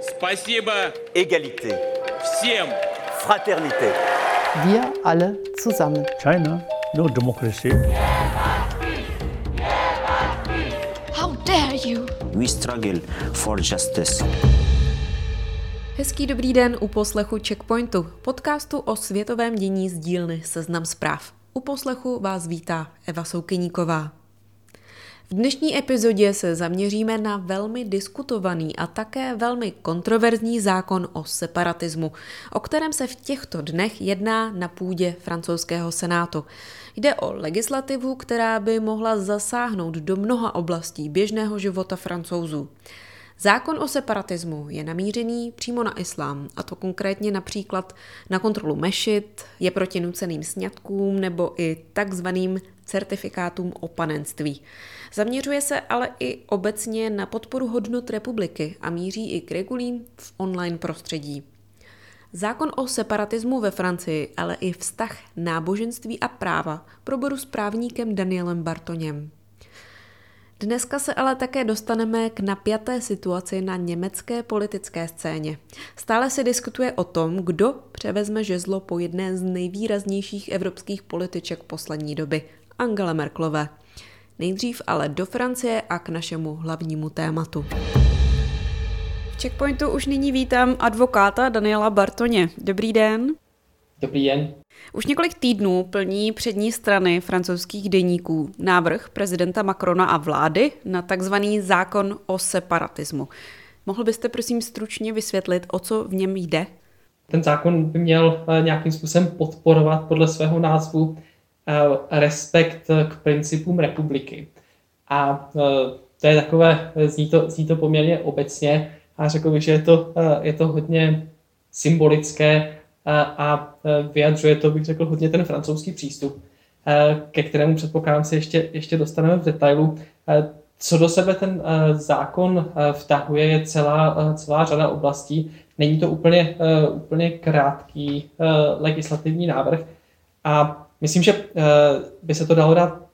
Спасибо égalité, всем! fraternité. Wir alle zusammen. China, no democracy. How dare you? We struggle for justice. Hezký dobrý den u poslechu Checkpointu, podcastu o světovém dění z dílny Seznam zpráv. U poslechu vás vítá Eva Soukyníková. V dnešní epizodě se zaměříme na velmi diskutovaný a také velmi kontroverzní zákon o separatismu, o kterém se v těchto dnech jedná na půdě francouzského senátu. Jde o legislativu, která by mohla zasáhnout do mnoha oblastí běžného života francouzů. Zákon o separatismu je namířený přímo na islám, a to konkrétně například na kontrolu mešit, je proti nuceným sňatkům nebo i takzvaným certifikátům o panenství. Zaměřuje se ale i obecně na podporu hodnot republiky a míří i k regulím v online prostředí. Zákon o separatismu ve Francii, ale i vztah náboženství a práva proboru s právníkem Danielem Bartoněm. Dneska se ale také dostaneme k napjaté situaci na německé politické scéně. Stále se diskutuje o tom, kdo převezme žezlo po jedné z nejvýraznějších evropských političek poslední doby, Angela Merklové. Nejdřív ale do Francie a k našemu hlavnímu tématu. V Checkpointu už nyní vítám advokáta Daniela Bartoně. Dobrý den. Dobrý den. Už několik týdnů plní přední strany francouzských deníků návrh prezidenta Macrona a vlády na takzvaný zákon o separatismu. Mohl byste prosím stručně vysvětlit, o co v něm jde? Ten zákon by měl eh, nějakým způsobem podporovat podle svého názvu respekt k principům republiky. A eh, to je takové, zní to, zní to poměrně obecně a řekl bych, že je to, je to hodně symbolické a vyjadřuje to, bych řekl, hodně ten francouzský přístup, ke kterému předpokládám se ještě, ještě dostaneme v detailu. Co do sebe ten zákon vtahuje, je celá, celá řada oblastí. Není to úplně, úplně krátký legislativní návrh a myslím, že by se to dalo dát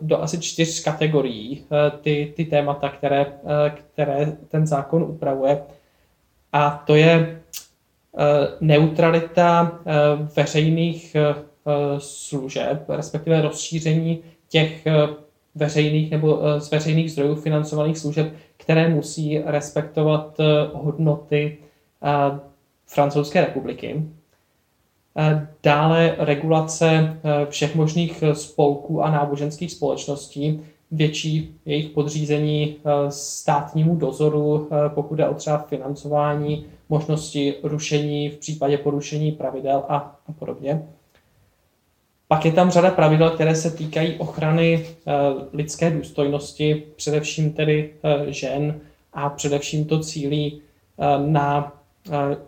do asi čtyř kategorií, ty, ty témata, které, které ten zákon upravuje. A to je Eh, neutralita eh, veřejných eh, služeb, respektive rozšíření těch veřejných nebo z veřejných zdrojů financovaných služeb, které musí respektovat hodnoty Francouzské republiky. Dále regulace všech možných spolků a náboženských společností, větší jejich podřízení státnímu dozoru, pokud je o třeba financování možnosti rušení v případě porušení pravidel a, a podobně. Pak je tam řada pravidel, které se týkají ochrany lidské důstojnosti, především tedy žen a především to cílí na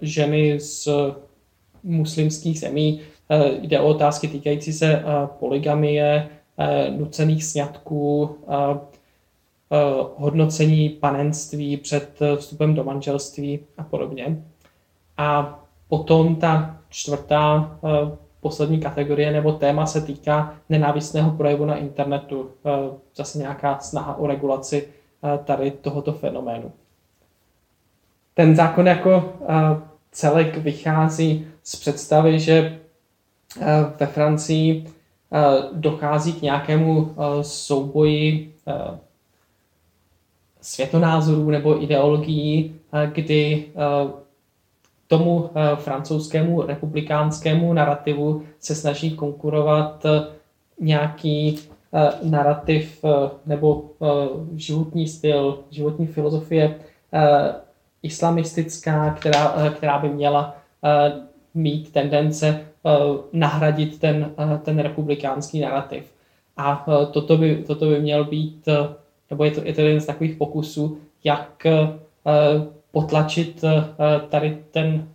ženy z muslimských zemí. E, jde o otázky týkající se e, poligamie, e, nucených sňatků, Eh, hodnocení panenství před eh, vstupem do manželství a podobně. A potom ta čtvrtá eh, poslední kategorie nebo téma se týká nenávistného projevu na internetu. Zase nějaká snaha o regulaci tady tohoto fenoménu. Ten zákon jako celek vychází z představy, že ve Francii dochází k nějakému souboji světonázorů nebo ideologií, eh, kdy eh, tomu eh, francouzskému republikánskému narrativu se snaží konkurovat nějaký narrativ nebo životní styl, životní filozofie islamistická, která, která by měla mít tendence nahradit ten, ten republikánský narrativ. A toto by, toto by měl být nebo je to, je to jeden z takových pokusů, jak potlačit tady ten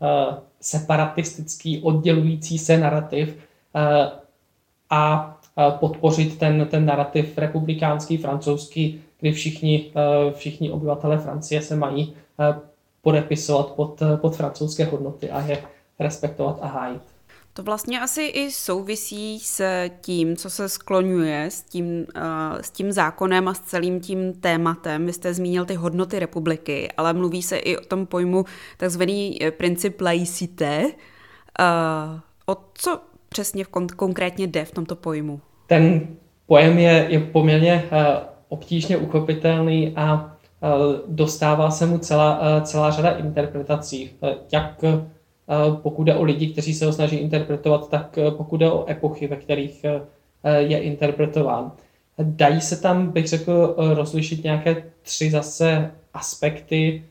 separatistický oddělující se narrativ a podpořit ten, ten narrativ republikánský, francouzský, kdy všichni, všichni obyvatele Francie se mají podepisovat pod, pod francouzské hodnoty a je respektovat a hájit. To vlastně asi i souvisí s tím, co se skloňuje s tím, uh, s tím zákonem a s celým tím tématem. Vy jste zmínil ty hodnoty republiky, ale mluví se i o tom pojmu takzvaný eh, princip laicité. Uh, o co přesně v kon- konkrétně jde v tomto pojmu? Ten pojem je, je poměrně obtížně uchopitelný a dostává se mu celá, celá řada interpretací. Jak pokud jde o lidi, kteří se ho snaží interpretovat, tak eh, pokud jde o epochy, ve kterých eh, je interpretován. Dají se tam, bych řekl, eh, rozlišit nějaké tři zase aspekty,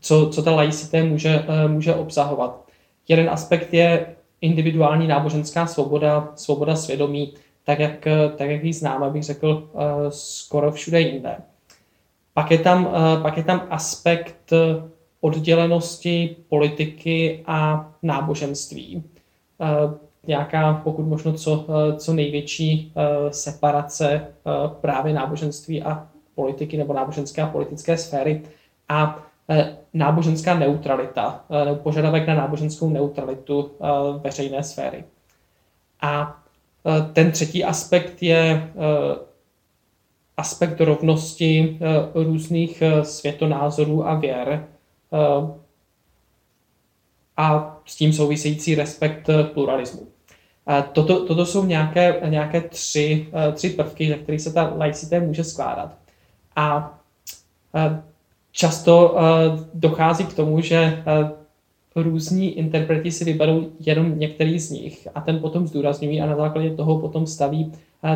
co, co ta laicité může, může obsahovat. Jeden aspekt je individuální náboženská svoboda, svoboda svědomí, tak jak, tak jak ji známe, bych řekl, skoro všude jinde. Pak je tam, pak je tam aspekt oddělenosti politiky a náboženství. Eh, nějaká, pokud možno co, eh, co největší eh, separace právě náboženství a politiky nebo náboženské a politické sféry a náboženská neutralita, nebo požadavek na náboženskou neutralitu veřejné sféry. A ten třetí aspekt je aspekt rovnosti různých světonázorů a věr, a s tím související respekt pluralismu. Eh, toto, toto jsou nějaké, nějaké tři, eh, tři prvky, ze kterých se ta laicité může skládat. A často dochází k tomu, že různí interpreti si vyberou jenom některý z nich a ten potom zdůrazňují a na základě toho potom staví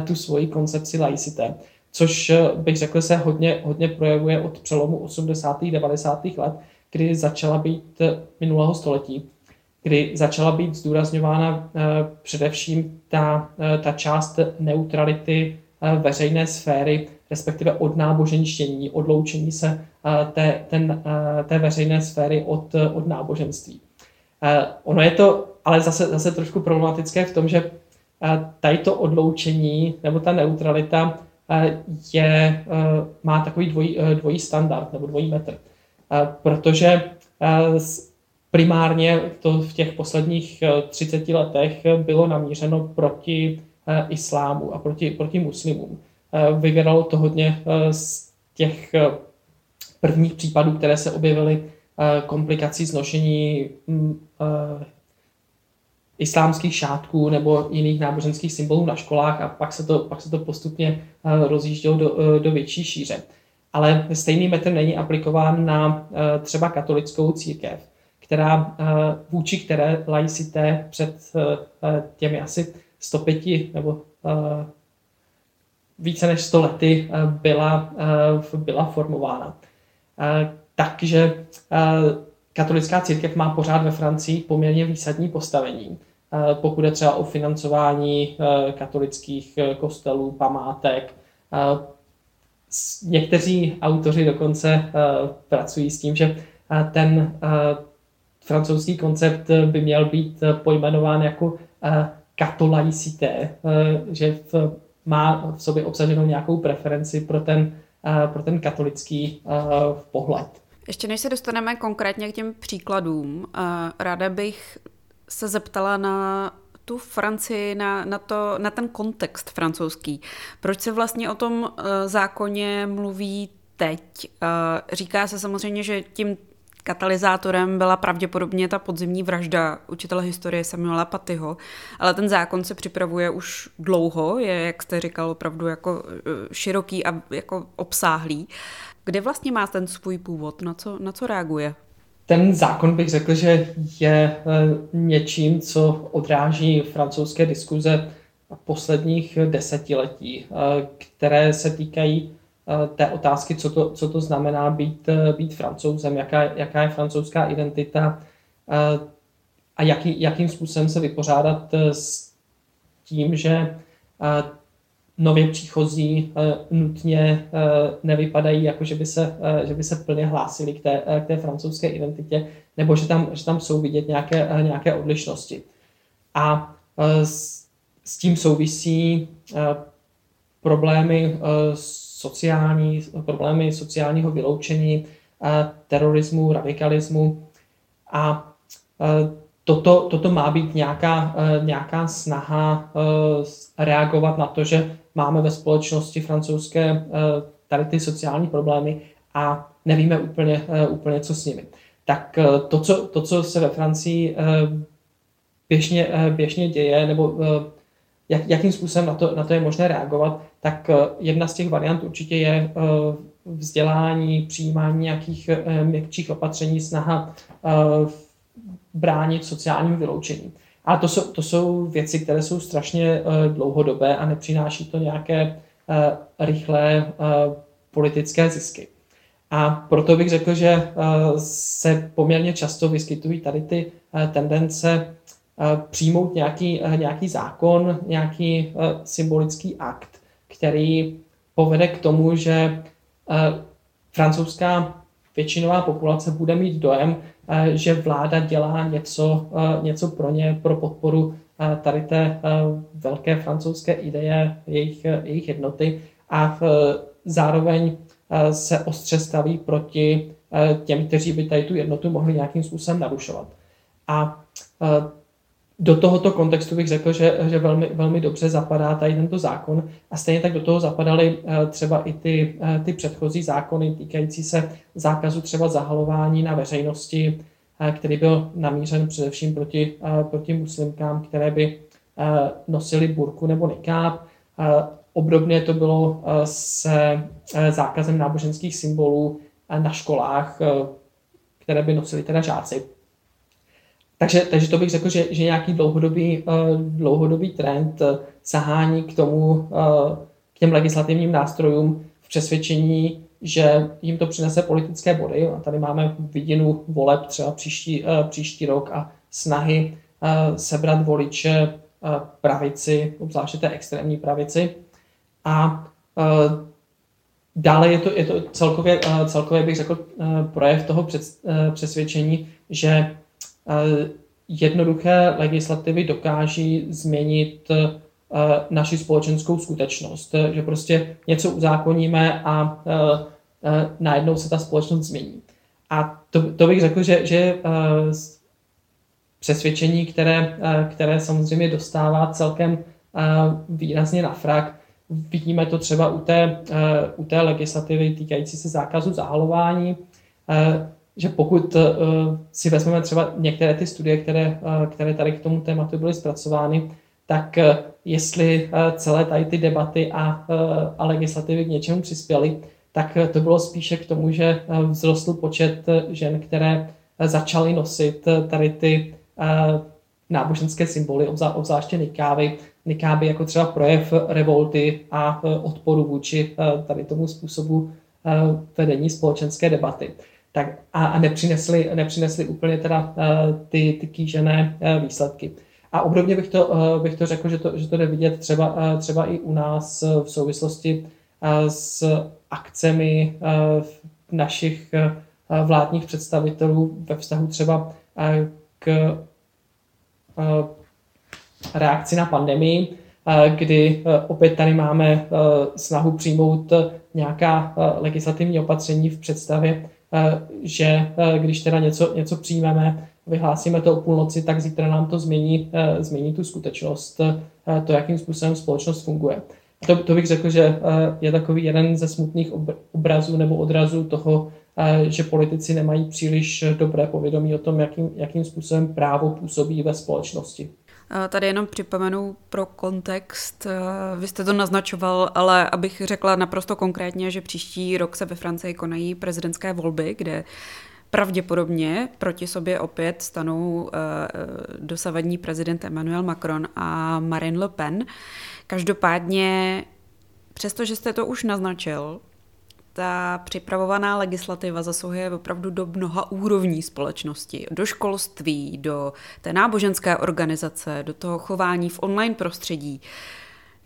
tu svoji koncepci laicité. Což bych řekl se hodně, hodně projevuje od přelomu 80. 90. let, kdy začala být eh, minulého století, kdy začala být zdůrazňována eh, především ta, eh, ta část neutrality veřejné sféry, respektive od náboženštění, odloučení se té, ten, té veřejné sféry od, od náboženství. Ono je to ale zase, zase trošku problematické v tom, že tady to odloučení nebo ta neutralita je, má takový dvojí, dvojí standard nebo dvojí metr protože primárně to v těch posledních 30 letech bylo namířeno proti islámu a proti, proti muslimům. Vyvěralo to hodně z těch prvních případů, které se objevily komplikací znošení islámských šátků nebo jiných náboženských symbolů na školách a pak se to, pak se to postupně rozjíždělo do, do větší šíře ale stejný metr není aplikován na eh, třeba katolickou církev, která, eh, vůči které laicité před eh, těmi asi 105 nebo více než 100 lety byla, byla formována. Takže katolická církev má pořád ve Francii poměrně výsadní postavení, pokud je třeba o financování katolických kostelů, památek, Někteří autoři dokonce uh, pracují s tím, že uh, ten uh, francouzský koncept by měl být pojmenován jako uh, že má v sobě obsaženou nějakou preferenci pro ten, pro ten katolický pohled. Ještě než se dostaneme konkrétně k těm příkladům, ráda bych se zeptala na tu Francii, na, na, to, na ten kontext francouzský. Proč se vlastně o tom uh, zákoně mluví teď? Uh, říká se samozřejmě, že tím katalyzátorem byla pravděpodobně ta podzimní vražda učitele historie Samuela Patyho, ale ten zákon se připravuje už dlouho, je, jak jste říkal, opravdu jako eh, široký a jako obsáhlý. Kde vlastně má ten svůj původ? Na co, na co reaguje? Ten zákon bych řekl, že je eh, něčím, co odráží francouzské diskuze posledních desetiletí, eh, které se týkají eh, té otázky, co to, co to znamená být, být francouzem, jaká, jaká je francouzská identita a jaký, jakým způsobem se vypořádat s tím, že nově příchozí nutně nevypadají jako, že by se, že by se plně hlásili k té, k té francouzské identitě, nebo že tam, že tam jsou vidět nějaké, nějaké odlišnosti. A s, s tím souvisí problémy sociální, problémy sociálního vyloučení, terorismu, radikalismu a toto, toto má být nějaká, nějaká snaha reagovat na to, že máme ve společnosti francouzské tady ty sociální problémy a nevíme úplně, úplně co s nimi. Tak to, co, to, co se ve Francii běžně, běžně děje, nebo jak, jakým způsobem na to, na to je možné reagovat, tak eh, jedna z těch variant určitě je eh, vzdělání, přijímání nějakých eh, měkčích opatření, snaha bránit sociálním vyloučení. A to jsou, to jsou věci, které jsou strašně dlouhodobé a nepřináší to nějaké rychlé politické zisky. A proto bych řekl, že se poměrně často vyskytují tady ty tendence přijmout nějaký, nějaký zákon, nějaký symbolický akt, který povede k tomu, že eh, francouzská většinová populace bude mít dojem, eh, že vláda dělá něco, eh, něco pro ně, pro podporu tady té velké francouzské ideje, jejich, jejich jednoty a zároveň se ostře staví proti těm, kteří by tady tu jednotu mohli nějakým způsobem narušovat. A do tohoto kontextu bych řekl, že, že velmi, velmi dobře zapadá tady tento zákon a stejně tak do toho zapadaly eh, třeba i ty, eh, ty předchozí zákony týkající se zákazu třeba zahalování na veřejnosti, eh, který byl namířen především proti, proti muslimkám, které by nosili burku nebo nikáb. Obdobně to bylo se zákazem náboženských symbolů na školách, které by nosili teda žáci. Takže, takže to bych řekl, že, že nějaký dlouhodobý, uh, dlouhodobý trend uh, sahání k tomu, uh, k těm legislativním nástrojům v přesvědčení, že jim to přinese politické body. A tady máme vidinu voleb třeba příští, příští rok a snahy sebrat voliče pravici, obzvláště té extrémní pravici. A dále je to, je to celkově, celkově bych řekl projev toho přesvědčení, že jednoduché legislativy dokáží změnit eh, naši společenskou skutečnost. Že prostě něco uzákoníme a eh, eh, najednou se ta společnost změní. A to, to bych řekl, že, že přesvědčení, které, které samozřejmě dostává celkem výrazně na frak. Vidíme to třeba u té, u té legislativy týkající se zákazu zahalování, že pokud uh, si vezmeme třeba některé ty studie, které, uh, které tady k tomu tématu byly zpracovány, tak uh, jestli celé tady ty debaty a, a legislativy k něčemu přispěly, tak to bylo spíše k tomu, že vzrostl počet žen, které začaly nosit tady ty náboženské symboly, obzvá, obzvláště nikáby, nikáby jako třeba projev revolty a odporu vůči tady tomu způsobu vedení společenské debaty tak a, a nepřinesli, nepřinesli úplně teda uh, ty, ty kýžené uh, výsledky. A obdobně bych to, uh, bych to řekl, že to, že to jde vidět třeba, třeba i u nás v souvislosti s akcemi našich vládních představitelů ve vztahu třeba k reakci na pandemii, kdy opět tady máme snahu přijmout nějaká legislativní opatření v představě, Eh, že eh, když teda něco, něco přijmeme, vyhlásíme to o půlnoci, tak zítra nám to změní, eh, změní tu skutečnost, to, jakým způsobem společnost funguje. To, to bych řekl, že je takový jeden ze smutných obrazů nebo odrazů toho, že politici nemají příliš dobré povědomí o tom, jakým, jakým způsobem právo působí ve společnosti. Tady jenom připomenu pro kontext, vy jste to naznačoval, ale abych řekla naprosto konkrétně, že příští rok se ve Francii konají prezidentské volby, kde pravděpodobně proti sobě opět stanou dosavadní prezident Emmanuel Macron a Marine Le Pen. Každopádně, přestože jste to už naznačil, ta připravovaná legislativa zasahuje opravdu do mnoha úrovní společnosti. Do školství, do té náboženské organizace, do toho chování v online prostředí.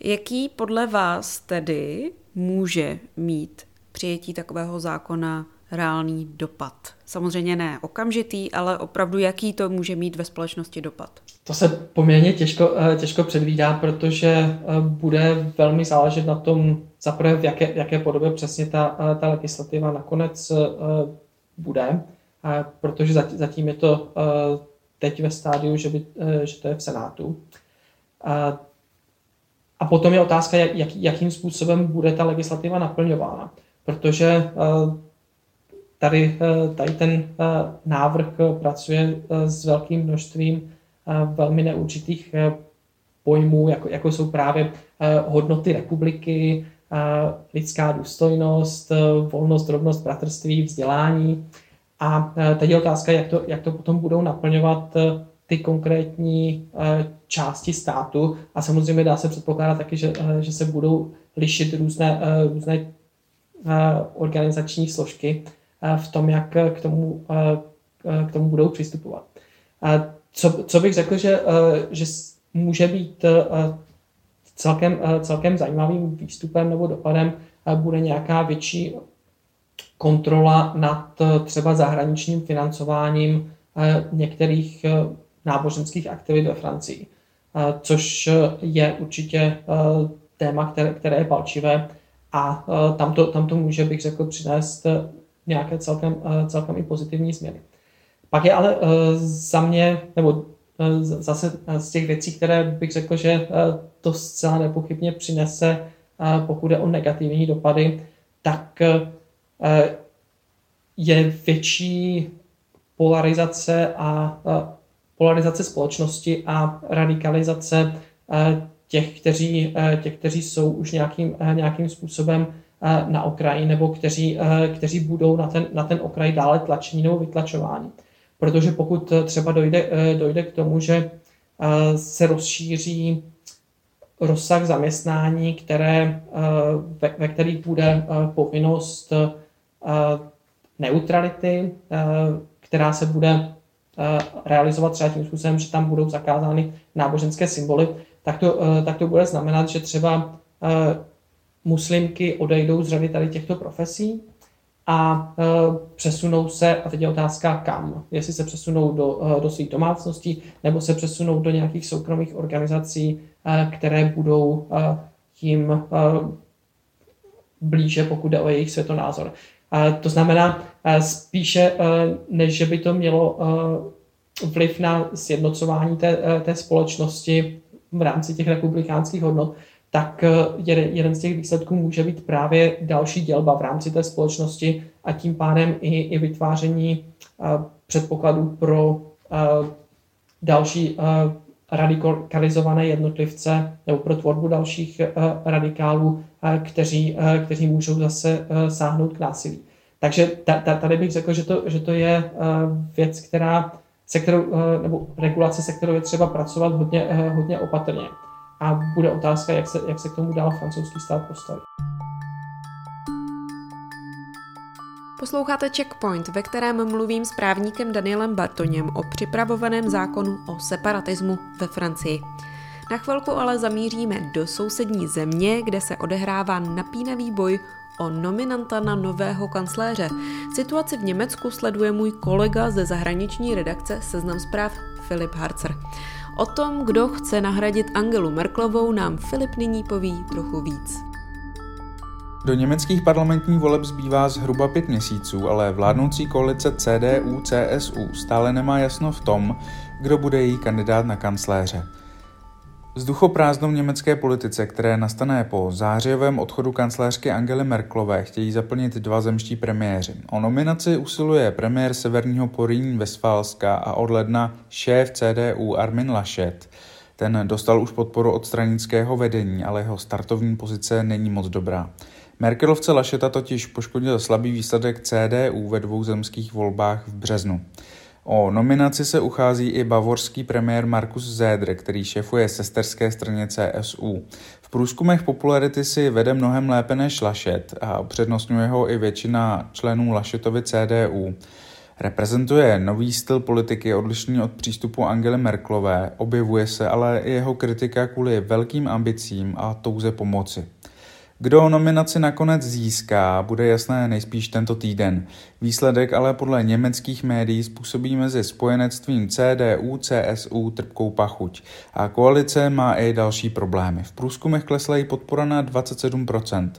Jaký podle vás tedy může mít přijetí takového zákona reálný dopad? Samozřejmě ne okamžitý, ale opravdu jaký to může mít ve společnosti dopad? To se poměrně těžko, eh, těžko předvídá, protože eh, bude velmi záležet na tom, zaprvé v jaké, v jaké podobě přesně ta, eh, ta legislativa nakonec bude, protože zatím je to teď ve stádiu, že, by, že to je v Senátu. A potom je otázka, jak, jakým způsobem bude ta legislativa naplňována, protože tady, tady ten návrh pracuje s velkým množstvím velmi neurčitých eh, pojmů, jako, jako jsou právě eh, hodnoty republiky, lidská důstojnost, eh, volnost, rovnost, bratrství, vzdělání. A teď je otázka, jak to, jak to potom budou naplňovat ty konkrétní části státu. A samozřejmě dá se předpokládat taky, že, že se budou lišit různé, různé organizační složky v tom, jak k tomu, k tomu budou přistupovat. Co, co bych řekl, že, že může být celkem, celkem zajímavým výstupem nebo dopadem, bude nějaká větší kontrola nad třeba zahraničním financováním některých náboženských aktivit ve Francii, což je určitě téma, které, které je palčivé a tam to, tam to může, bych řekl, přinést nějaké celkem, celkem i pozitivní změny. Pak je ale uh, za mě, nebo uh, zase z těch věcí, které bych řekl, že to zcela nepochybně přinese, pokud je o negativní dopady, tak je větší polarizace a polarizace společnosti a radikalizace těch, kteří, těch, kteří jsou už nějakým, nějakým způsobem na okraji nebo kteří, kteří budou na ten, na ten okraj dále tlačení nebo vytlačování. Protože pokud eh, třeba dojde, eh, dojde k tomu, že eh, se rozšíří rozsah zaměstnání, které, ve, ve kterých bude povinnost neutrality, která se bude realizovat třeba tím způsobem, že tam budou zakázány náboženské symboly, tak to, tak to bude znamenat, že třeba muslimky odejdou z řady tady těchto profesí a e, přesunou se, a teď je otázka kam, jestli se přesunou do, e, do svých domácností, nebo se přesunou do nějakých soukromých organizací, e, které budou tím blíže, pokud jde o jejich světonázor. To znamená, spíše, než že by to mělo vliv na sjednocování té, té společnosti v rámci těch republikánských hodnot, tak eh, jeden, jeden z těch výsledků může být právě další dělba v rámci té společnosti a tím pádem i, i vytváření uh, předpokladů pro uh, další uh, radikalizované jednotlivce nebo pro tvorbu dalších radikálů, kteří, kteří můžou zase sáhnout k násilí. Takže ta, ta, tady bych řekl, že to, že to je věc, která, se kterou, nebo regulace, se kterou je třeba pracovat hodně, hodně opatrně a bude otázka, jak se, jak se k tomu dál francouzský stát postaví. Posloucháte Checkpoint, ve kterém mluvím s právníkem Danielem Bartoněm o připravovaném zákonu o separatismu ve Francii. Na chvilku ale zamíříme do sousední země, kde se odehrává napínavý boj o nominanta na nového kancléře. Situaci v Německu sleduje můj kolega ze zahraniční redakce Seznam zpráv Filip Harcer. O tom, kdo chce nahradit Angelu Merklovou, nám Filip nyní poví trochu víc. Do německých parlamentních voleb zbývá zhruba pět měsíců, ale vládnoucí koalice CDU-CSU stále nemá jasno v tom, kdo bude její kandidát na kancléře. Vzduchoprázdnou německé politice, které nastane po zářijovém odchodu kancléřky Angely Merklové, chtějí zaplnit dva zemští premiéři. O nominaci usiluje premiér severního Poríní Vesfálska a od ledna šéf CDU Armin Laschet. Ten dostal už podporu od stranického vedení, ale jeho startovní pozice není moc dobrá. Merkelovce Lašeta totiž poškodil slabý výsledek CDU ve dvou zemských volbách v březnu. O nominaci se uchází i bavorský premiér Markus Zédr, který šefuje sesterské straně CSU. V průzkumech popularity si vede mnohem lépe než Lašet a přednostňuje ho i většina členů Lašetovy CDU. Reprezentuje nový styl politiky odlišný od přístupu Angely Merklové, objevuje se ale i jeho kritika kvůli velkým ambicím a touze pomoci. Kdo nominaci nakonec získá, bude jasné nejspíš tento týden. Výsledek ale podle německých médií způsobí mezi spojenectvím CDU, CSU trpkou pachuť. A koalice má i další problémy. V průzkumech klesla jí podpora na 27%.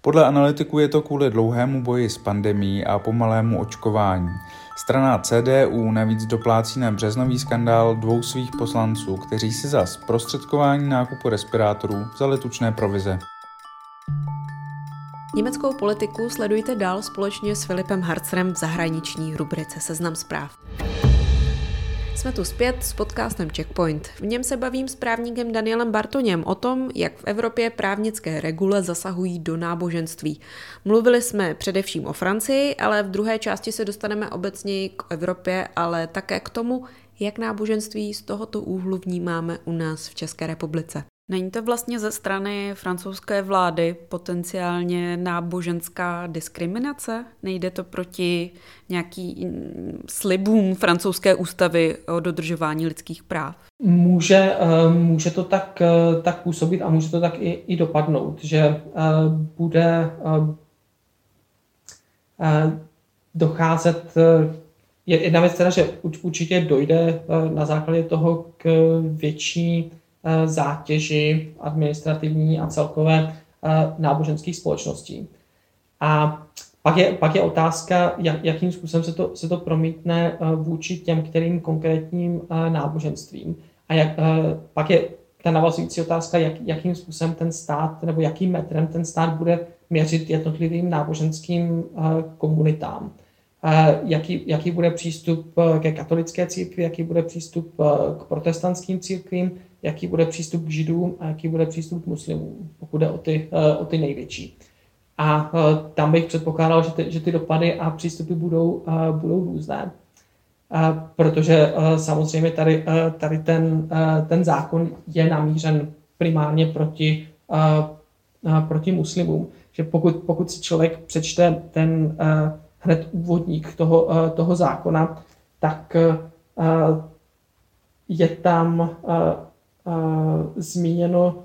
Podle analytiků je to kvůli dlouhému boji s pandemí a pomalému očkování. Strana CDU navíc doplácí na březnový skandál dvou svých poslanců, kteří si za zprostředkování nákupu respirátorů vzali tučné provize. Německou politiku sledujte dál společně s Filipem Harcerem v zahraniční rubrice Seznam zpráv. Jsme tu zpět s podcastem Checkpoint. V něm se bavím s právníkem Danielem Bartoněm o tom, jak v Evropě právnické regule zasahují do náboženství. Mluvili jsme především o Francii, ale v druhé části se dostaneme obecně k Evropě, ale také k tomu, jak náboženství z tohoto úhlu vnímáme u nás v České republice. Není to vlastně ze strany francouzské vlády potenciálně náboženská diskriminace? Nejde to proti nějaký slibům francouzské ústavy o dodržování lidských práv? Může, eh, může to tak, eh, tak působit a může to tak i, i dopadnout, že eh, bude docházet jedna věc teda, že určitě dojde na základě toho k větší zátěži administrativní a celkové eh, náboženských společností. A pak je, pak je otázka, jak, jakým způsobem se to, se to promítne eh, vůči těm, kterým konkrétním náboženstvím. A jak, pak je ta navazující otázka, jak, jakým způsobem ten stát, nebo jakým metrem ten stát bude měřit jednotlivým náboženským komunitám. Jaký, jaký bude přístup ke katolické církvi, jaký bude přístup k protestantským církvím, jaký bude přístup k židům a jaký bude přístup k muslimům, pokud jde o ty, eh, o ty největší. A eh, tam bych předpokládal, že ty, že ty dopady a přístupy budou, eh, budou různé. Protože samozřejmě tady, tady ten, ten zákon je namířen primárně proti, proti muslimům. Že pokud, pokud si člověk přečte ten hned úvodník toho, toho zákona, tak je tam zmíněno,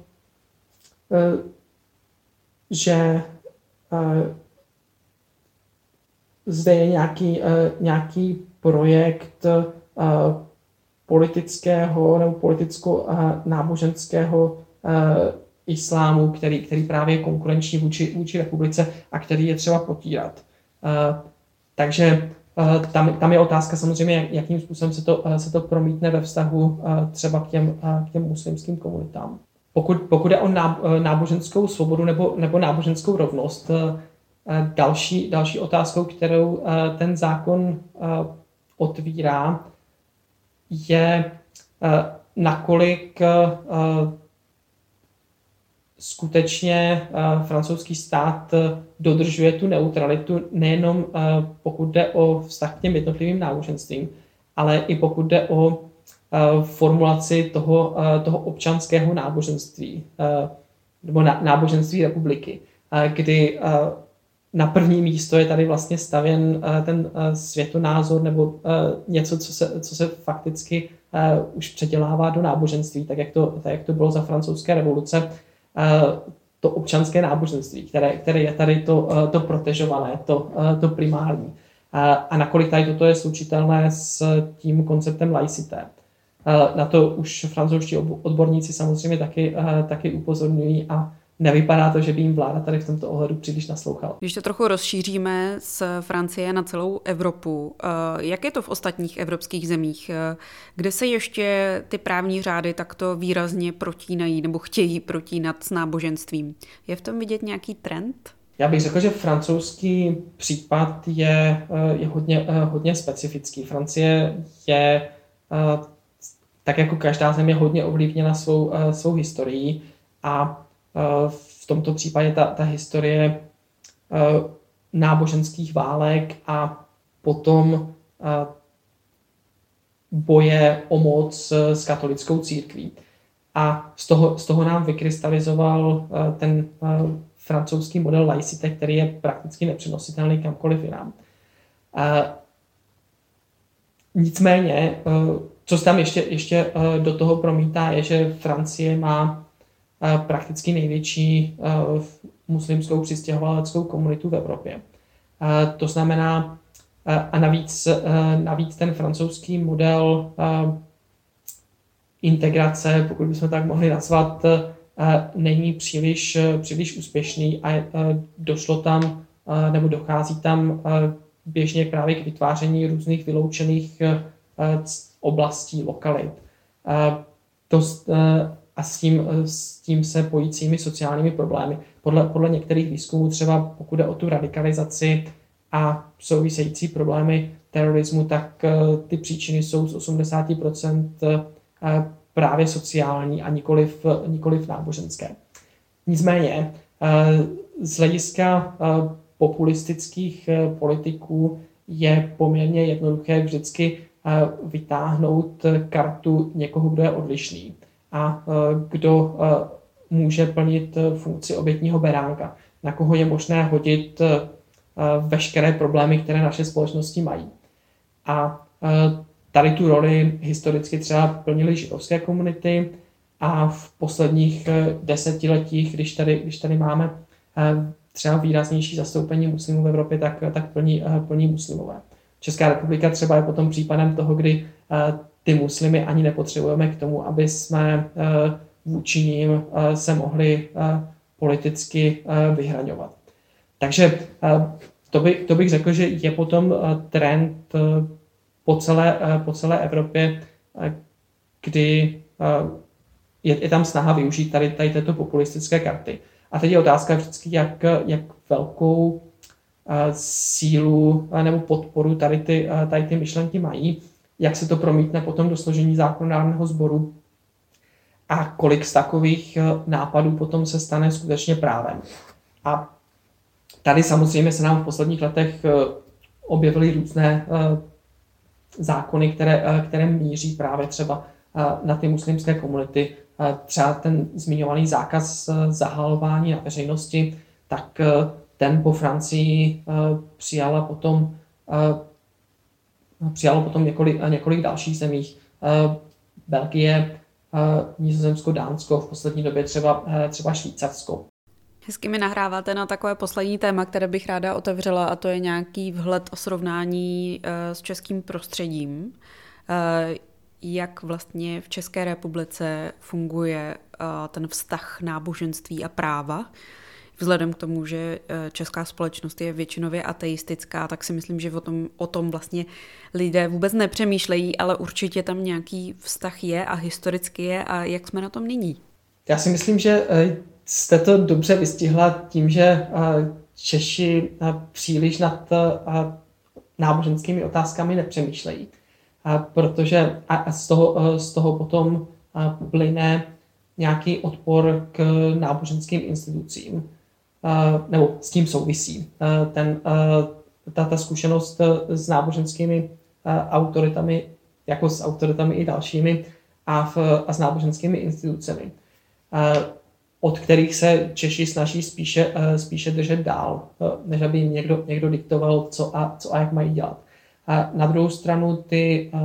e, že zde je nějaký, nějaký projekt politického nebo politicko-náboženského islámu, který, který právě je konkurenční vůči, vůči republice a který je třeba potírat. Takže Eh, tam, tam je otázka samozřejmě, jakým způsobem se to, eh, se to promítne ve vztahu eh, třeba k těm, k těm muslimským komunitám. Pokud, pokud je o náboženskou svobodu nebo, nebo náboženskou rovnost, další, další otázkou, kterou ten zákon otvírá, je nakolik skutečně uh, francouzský stát uh, dodržuje tu neutralitu nejenom uh, pokud jde o vztah k těm jednotlivým náboženstvím, ale i pokud jde o formulaci toho, toho občanského náboženství nebo náboženství republiky, kdy na první místo je tady vlastně stavěn ten světonázor nebo něco, co se, co se fakticky už předělává do náboženství, tak jak to, tak jak to bylo za francouzské revoluce. Eh, to občanské náboženství, které, které je tady to, eh, to protežované, to, eh, to primární. A nakolik tady toto je slučitelné s tím konceptem laicité. Na to už francouzští odborníci samozřejmě taky, taky upozorňují a nevypadá to, že by jim vláda tady v tomto ohledu příliš naslouchala. Když to trochu rozšíříme z Francie na celou Evropu, eh, jak je to v ostatních evropských zemích, eh, kde se ještě ty právní řády takto výrazně protínají nebo chtějí protínat s náboženstvím? Je v tom vidět nějaký trend? Já bych řekl, že francouzský případ je, eh, je hodně, hodně specifický. Francie je, tak jako každá země, hodně ovlivněna svou, svou historií a v tomto případě ta, ta historie eh, náboženských válek a potom eh, boje o moc s katolickou církví. A z toho, z toho nám vykrystalizoval eh, ten francouzský model laicite, který je prakticky nepřenositelný kamkoliv jinam. nicméně, co se tam ještě, ještě do toho promítá, je, že Francie má prakticky největší muslimskou přistěhovaleckou komunitu v Evropě. To znamená, a navíc, navíc ten francouzský model integrace, pokud bychom tak mohli nazvat, není příliš, příliš úspěšný a došlo tam, nebo dochází tam běžně právě k vytváření různých vyloučených oblastí, lokalit. To, a s tím, s tím se pojícími sociálními problémy. Podle, podle některých výzkumů, třeba pokud jde o tu radikalizaci a související problémy terorismu, tak ty příčiny jsou z 80% právě sociální a nikoliv, nikoliv náboženské. Nicméně z hlediska populistických politiků je poměrně jednoduché vždycky vytáhnout kartu někoho, kdo je odlišný a kdo může plnit funkci obětního beránka, na koho je možné hodit veškeré problémy, které naše společnosti mají. A Tady tu roli historicky třeba plnily židovské komunity a v posledních desetiletích, když tady, když tady máme třeba výraznější zastoupení muslimů v Evropě, tak, tak plní, plní muslimové. Česká republika třeba je potom případem toho, kdy ty muslimy ani nepotřebujeme k tomu, aby jsme vůči ním se mohli politicky vyhraňovat. Takže to, by, to bych řekl, že je potom trend po celé, eh, po celé Evropě, eh, kdy eh, je, je tam snaha využít tady, tady této populistické karty. A teď je otázka vždycky, jak, jak velkou sílu nebo podporu tady ty, tady ty myšlenky mají, jak se to promítne potom do složení zákonodárného sboru a kolik z takových nápadů potom se stane skutečně právem. A tady samozřejmě se nám v posledních letech objevily různé zákony, které, eh, které míří právě třeba eh, na ty muslimské komunity. Eh, třeba ten zmiňovaný zákaz zahalování na veřejnosti, tak ten po Francii přijala potom přijalo potom několik, několik dalších zemích. Belgie, Nizozemsko, Dánsko, v poslední době třeba, třeba Švýcarsko. Hezky mi nahráváte na takové poslední téma, které bych ráda otevřela, a to je nějaký vhled o srovnání eh, s českým prostředím. Eh, jak vlastně v České republice funguje eh, ten vztah náboženství a práva. Vzhledem k tomu, že česká společnost je většinově ateistická, tak si myslím, že o tom, o tom vlastně lidé vůbec nepřemýšlejí, ale určitě tam nějaký vztah je a historicky je a jak jsme na tom nyní. Já si myslím, že jste to dobře vystihla tím, že Češi příliš nad náboženskými otázkami nepřemýšlejí, protože a z toho, z toho potom plyne nějaký odpor k náboženským institucím, nebo s tím souvisí. Ten, ta, ta zkušenost s náboženskými autoritami, jako s autoritami i dalšími, a, v, a s náboženskými institucemi od kterých se Češi snaží spíše, eh, spíše držet dál, eh, než aby jim někdo, někdo diktoval, co a, co a jak mají dělat. A na druhou stranu ty eh,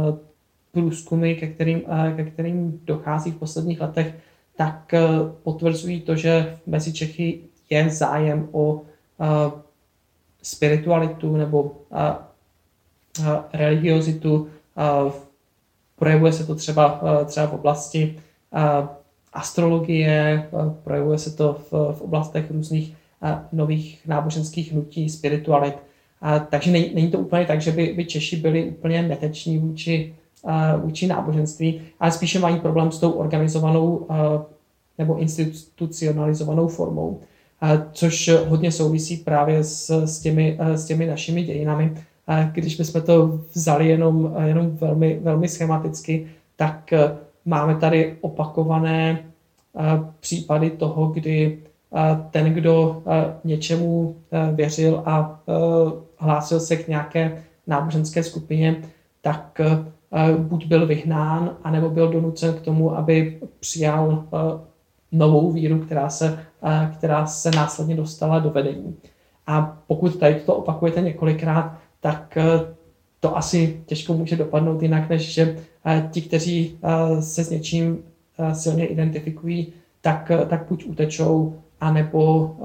průzkumy, ke kterým, ke kterým dochází v posledních letech, tak potvrzují to, že mezi Čechy je zájem o spiritualitu nebo religiozitu. Projevuje se to třeba, třeba v oblasti astrologie, projevuje se to v, v oblastech různých nových náboženských hnutí, spiritualit. Takže není, není to úplně tak, že by, by Češi byli úplně neteční vůči, vůči náboženství, ale spíše mají problém s tou organizovanou nebo institucionalizovanou formou, což hodně souvisí právě s, s, těmi, s těmi našimi dějinami. A, když bychom to vzali jenom, jenom velmi, velmi schematicky, tak Máme tady opakované eh, případy toho, kdy eh, ten, kdo eh, něčemu věřil a hlásil se k nějaké náboženské skupině, tak buď byl vyhnán, anebo byl donucen k tomu, aby přijal novou víru, která se, která se následně dostala do vedení. A pokud tady to opakujete několikrát, tak to asi těžko může dopadnout jinak, než že ti, kteří se s něčím silně identifikují, tak, tak buď utečou, anebo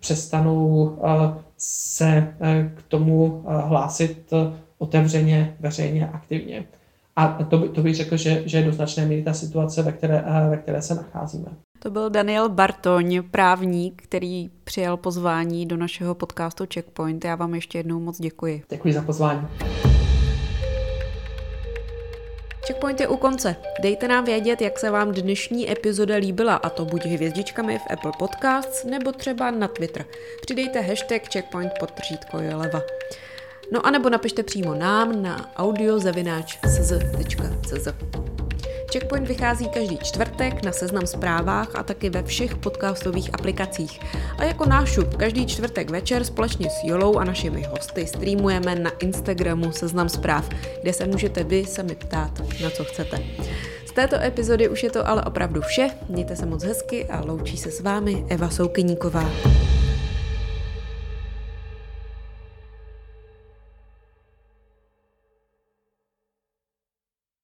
přestanou se k tomu hlásit otevřeně, veřejně, aktivně. A to, by, to bych řekl, že, že je do značné míry ta situace, ve které, ve které se nacházíme. To byl Daniel Bartoň, právník, který přijal pozvání do našeho podcastu Checkpoint. Já vám ještě jednou moc děkuji. Děkuji za pozvání. Checkpoint je u konce. Dejte nám vědět, jak se vám dnešní epizoda líbila, a to buď hvězdičkami v Apple Podcasts, nebo třeba na Twitter. Přidejte hashtag checkpoint podtržítko leva. No a nebo napište přímo nám na audiozavináč.cz. Checkpoint vychází každý čtvrtek na seznam zprávách a taky ve všech podcastových aplikacích. A jako nášup každý čtvrtek večer společně s Jolou a našimi hosty streamujeme na Instagramu seznam zpráv, kde se můžete vy sami ptát, na co chcete. Z této epizody už je to ale opravdu vše. Mějte se moc hezky a loučí se s vámi Eva Soukyníková.